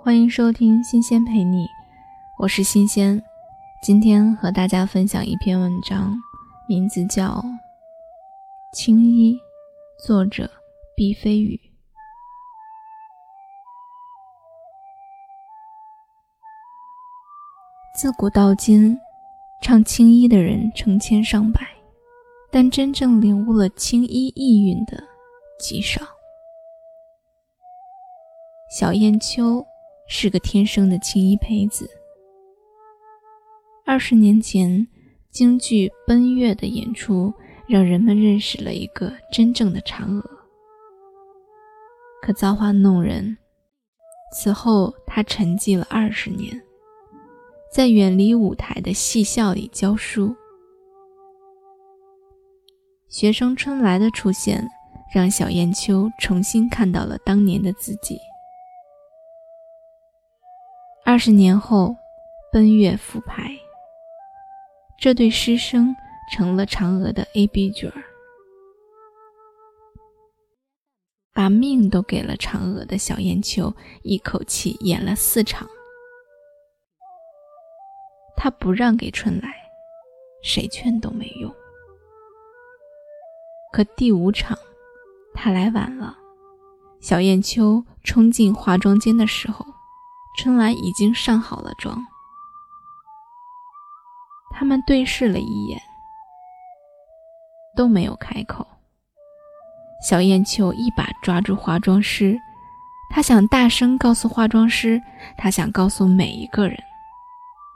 欢迎收听新鲜陪你，我是新鲜。今天和大家分享一篇文章，名字叫《青衣》，作者毕飞宇。自古到今，唱青衣的人成千上百，但真正领悟了青衣意蕴的极少。小燕秋。是个天生的青衣胚子。二十年前，京剧《奔月》的演出让人们认识了一个真正的嫦娥。可造化弄人，此后他沉寂了二十年，在远离舞台的戏校里教书。学生春来的出现，让小燕秋重新看到了当年的自己。二十年后，奔月复排，这对师生成了嫦娥的 A、B 角儿。把命都给了嫦娥的小燕秋，一口气演了四场。他不让给春来，谁劝都没用。可第五场，他来晚了，小燕秋冲进化妆间的时候。春兰已经上好了妆，他们对视了一眼，都没有开口。小燕秋一把抓住化妆师，她想大声告诉化妆师，她想告诉每一个人：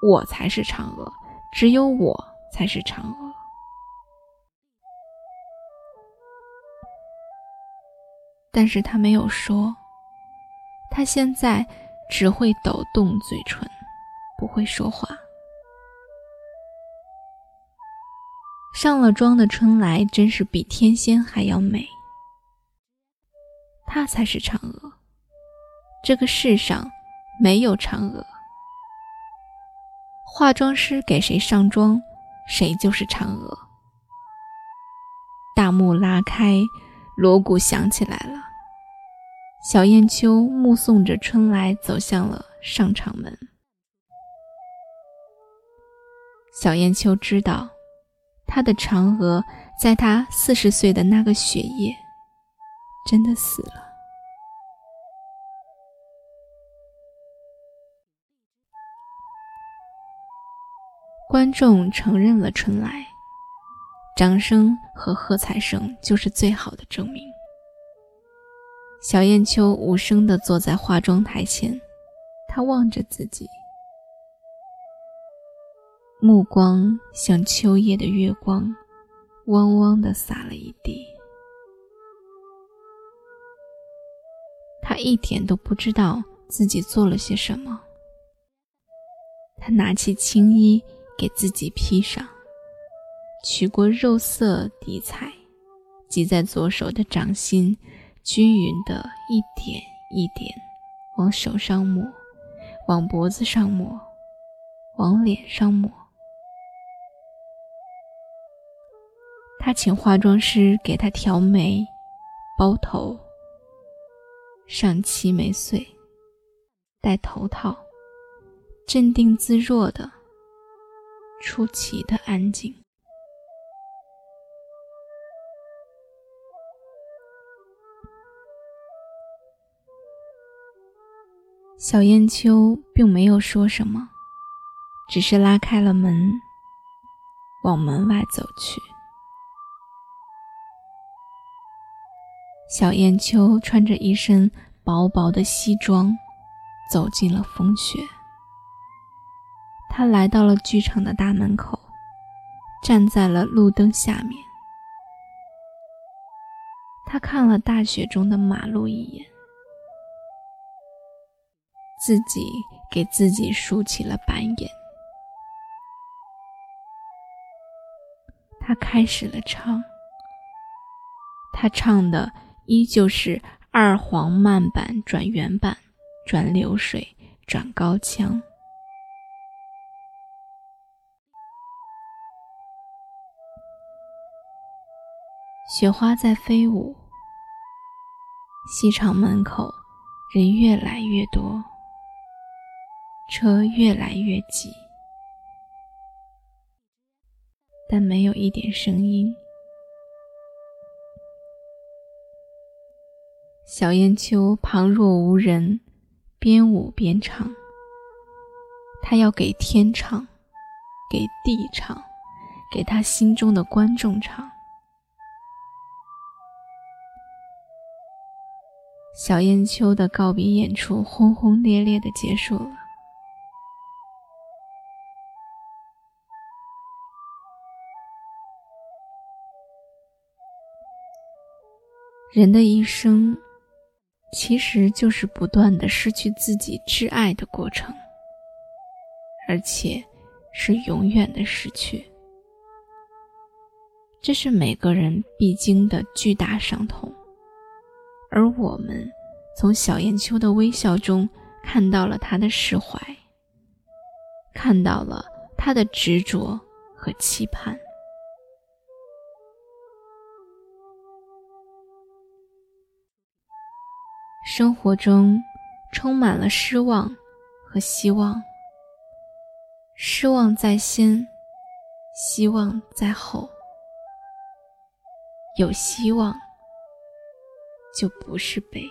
我才是嫦娥，只有我才是嫦娥。但是他没有说，他现在。只会抖动嘴唇，不会说话。上了妆的春来真是比天仙还要美，她才是嫦娥。这个世上没有嫦娥，化妆师给谁上妆，谁就是嫦娥。大幕拉开，锣鼓响起来了。小燕秋目送着春来走向了上场门。小燕秋知道，她的嫦娥在她四十岁的那个雪夜，真的死了。观众承认了春来，掌声和喝彩声就是最好的证明。小燕秋无声地坐在化妆台前，她望着自己，目光像秋夜的月光，汪汪地洒了一地。她一点都不知道自己做了些什么。她拿起青衣给自己披上，取过肉色底彩，挤在左手的掌心。均匀的一点一点，往手上抹，往脖子上抹，往脸上抹。他请化妆师给他调眉、包头、上齐眉穗、戴头套，镇定自若的，出奇的安静。小燕秋并没有说什么，只是拉开了门，往门外走去。小燕秋穿着一身薄薄的西装，走进了风雪。他来到了剧场的大门口，站在了路灯下面。他看了大雪中的马路一眼。自己给自己竖起了板眼。他开始了唱，他唱的依旧是二黄慢板转原板转流水转高腔。雪花在飞舞，戏场门口人越来越多。车越来越挤，但没有一点声音。小燕秋旁若无人，边舞边唱。他要给天唱，给地唱，给他心中的观众唱。小燕秋的告别演出轰轰烈烈的结束了。人的一生，其实就是不断的失去自己挚爱的过程，而且是永远的失去。这是每个人必经的巨大伤痛。而我们从小燕秋的微笑中看到了他的释怀，看到了他的执着和期盼。生活中充满了失望和希望，失望在先，希望在后，有希望。就不是悲。